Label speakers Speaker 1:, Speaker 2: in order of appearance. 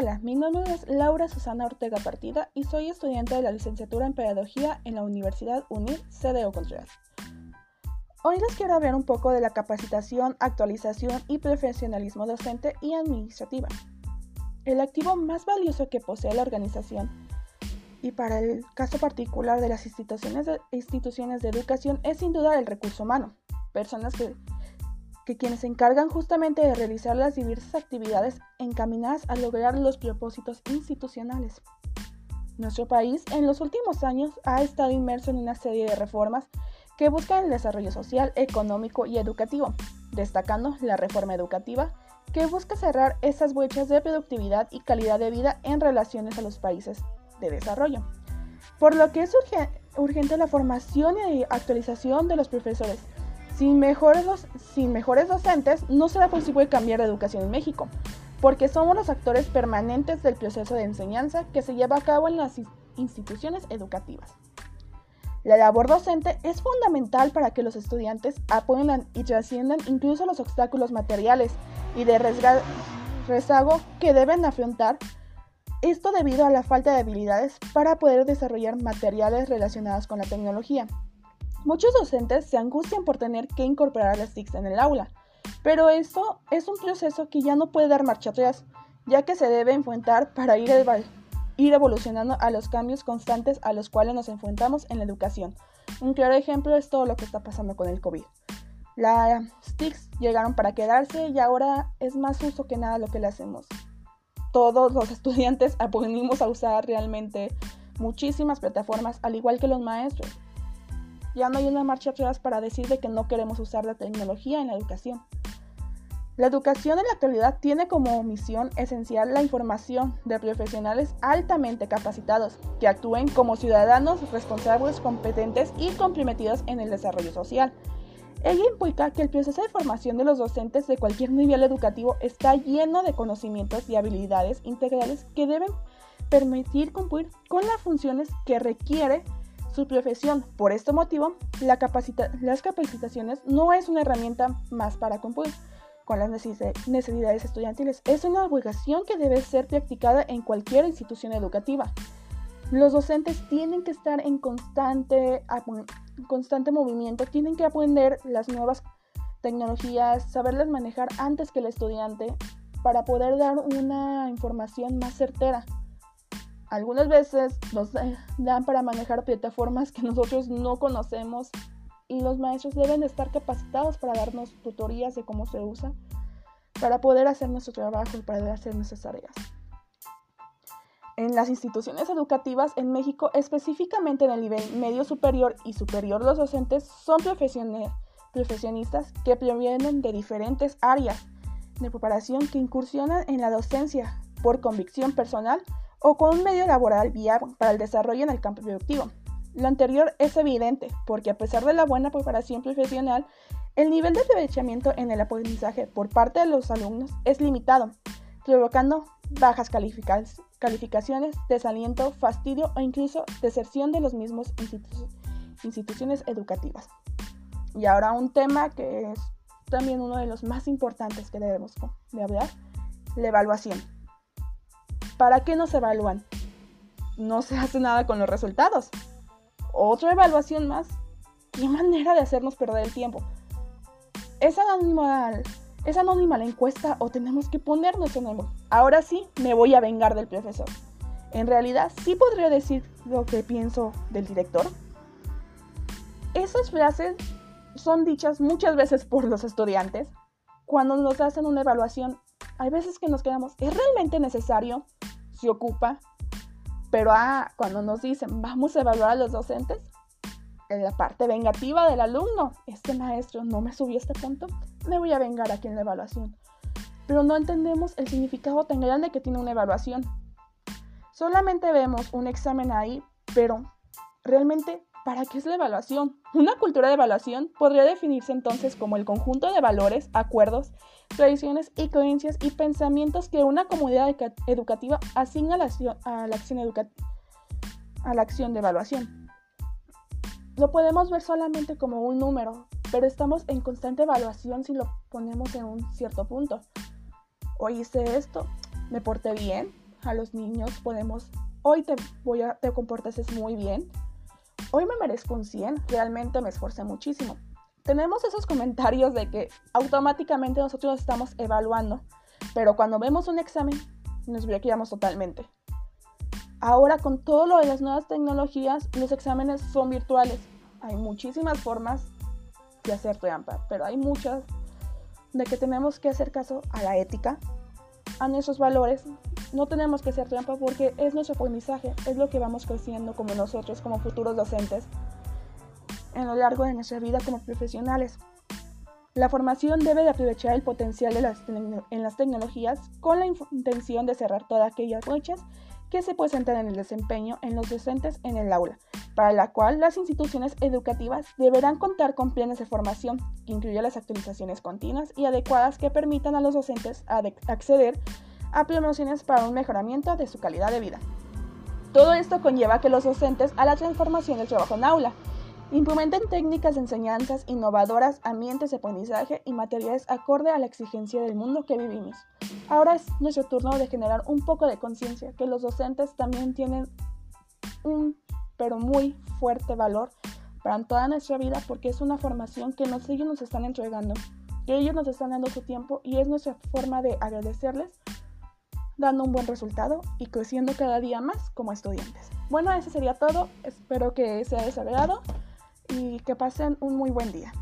Speaker 1: Hola, mi nombre es Laura Susana Ortega Partida y soy estudiante de la licenciatura en Pedagogía en la Universidad UNIR CDO Contreras. Hoy les quiero hablar un poco de la capacitación, actualización y profesionalismo docente y administrativa. El activo más valioso que posee la organización y para el caso particular de las instituciones de, instituciones de educación es sin duda el recurso humano, personas que que quienes se encargan justamente de realizar las diversas actividades encaminadas a lograr los propósitos institucionales. Nuestro país en los últimos años ha estado inmerso en una serie de reformas que buscan el desarrollo social, económico y educativo, destacando la reforma educativa que busca cerrar esas brechas de productividad y calidad de vida en relaciones a los países de desarrollo. Por lo que es urgente la formación y actualización de los profesores, sin mejores, docentes no será posible cambiar de educación en México, porque somos los actores permanentes del proceso de enseñanza que se lleva a cabo en las instituciones educativas. La labor docente es fundamental para que los estudiantes aprendan y trasciendan incluso los obstáculos materiales y de rezago que deben afrontar, esto debido a la falta de habilidades para poder desarrollar materiales relacionados con la tecnología. Muchos docentes se angustian por tener que incorporar las TICs en el aula, pero esto es un proceso que ya no puede dar marcha atrás, ya que se debe enfrentar para ir, ir evolucionando a los cambios constantes a los cuales nos enfrentamos en la educación. Un claro ejemplo es todo lo que está pasando con el COVID. Las TICs llegaron para quedarse y ahora es más uso que nada lo que le hacemos. Todos los estudiantes aprendimos a usar realmente muchísimas plataformas, al igual que los maestros. Ya no hay una marcha atrás para decir de que no queremos usar la tecnología en la educación. La educación en la actualidad tiene como misión esencial la información de profesionales altamente capacitados que actúen como ciudadanos responsables, competentes y comprometidos en el desarrollo social. Ello implica que el proceso de formación de los docentes de cualquier nivel educativo está lleno de conocimientos y habilidades integrales que deben permitir cumplir con las funciones que requiere su profesión. Por este motivo, las capacitaciones no es una herramienta más para cumplir con las necesidades estudiantiles. Es una obligación que debe ser practicada en cualquier institución educativa. Los docentes tienen que estar en constante, constante movimiento, tienen que aprender las nuevas tecnologías, saberlas manejar antes que el estudiante para poder dar una información más certera. Algunas veces nos dan para manejar plataformas que nosotros no conocemos y los maestros deben estar capacitados para darnos tutorías de cómo se usa para poder hacer nuestro trabajo y para hacer nuestras tareas. En las instituciones educativas en México, específicamente en el nivel medio superior y superior, los docentes son profesionistas que provienen de diferentes áreas de preparación que incursionan en la docencia por convicción personal o con un medio laboral viable para el desarrollo en el campo productivo. Lo anterior es evidente porque a pesar de la buena preparación profesional, el nivel de aprovechamiento en el aprendizaje por parte de los alumnos es limitado, provocando bajas calificaciones, desaliento, fastidio o incluso deserción de los mismos instituciones educativas. Y ahora un tema que es también uno de los más importantes que debemos de hablar, la evaluación. ¿Para qué nos evalúan? No se hace nada con los resultados. Otra evaluación más. ¿Qué manera de hacernos perder el tiempo? ¿Es anónima, ¿Es anónima la encuesta o tenemos que poner nuestro nombre? Ahora sí, me voy a vengar del profesor. En realidad, sí podría decir lo que pienso del director. Esas frases son dichas muchas veces por los estudiantes cuando nos hacen una evaluación. Hay veces que nos quedamos, ¿es realmente necesario? Se ocupa, pero ah, cuando nos dicen vamos a evaluar a los docentes, en la parte vengativa del alumno, este maestro no me subió este punto, me voy a vengar aquí en la evaluación. Pero no entendemos el significado tan grande que tiene una evaluación. Solamente vemos un examen ahí, pero realmente ¿Para qué es la evaluación? Una cultura de evaluación podría definirse entonces como el conjunto de valores, acuerdos, tradiciones y creencias y pensamientos que una comunidad educativa asigna a la acción, a a la acción de evaluación. Lo podemos ver solamente como un número, pero estamos en constante evaluación si lo ponemos en un cierto punto. Hoy hice esto, me porté bien, a los niños podemos, hoy te, voy a, te comportas muy bien, hoy me merezco un 100, realmente me esforcé muchísimo. Tenemos esos comentarios de que automáticamente nosotros estamos evaluando, pero cuando vemos un examen nos bloqueamos totalmente. Ahora con todo lo de las nuevas tecnologías, los exámenes son virtuales. Hay muchísimas formas de hacer trampa, pero hay muchas de que tenemos que hacer caso a la ética, a nuestros valores. No tenemos que hacer trampa porque es nuestro aprendizaje, es lo que vamos creciendo como nosotros, como futuros docentes, en lo largo de nuestra vida como profesionales. La formación debe de aprovechar el potencial de las en las tecnologías con la intención de cerrar todas aquellas brechas que se presentan en el desempeño en los docentes en el aula, para la cual las instituciones educativas deberán contar con planes de formación que incluyan las actualizaciones continuas y adecuadas que permitan a los docentes acceder a promociones para un mejoramiento de su calidad de vida. Todo esto conlleva que los docentes a la transformación del trabajo en aula, Implementen técnicas de enseñanzas innovadoras, ambientes de aprendizaje y materiales acorde a la exigencia del mundo que vivimos. Ahora es nuestro turno de generar un poco de conciencia que los docentes también tienen un pero muy fuerte valor para toda nuestra vida porque es una formación que nos, ellos nos están entregando, que ellos nos están dando su tiempo y es nuestra forma de agradecerles dando un buen resultado y creciendo cada día más como estudiantes. Bueno, eso sería todo. Espero que sea desagradado y que pasen un muy buen día.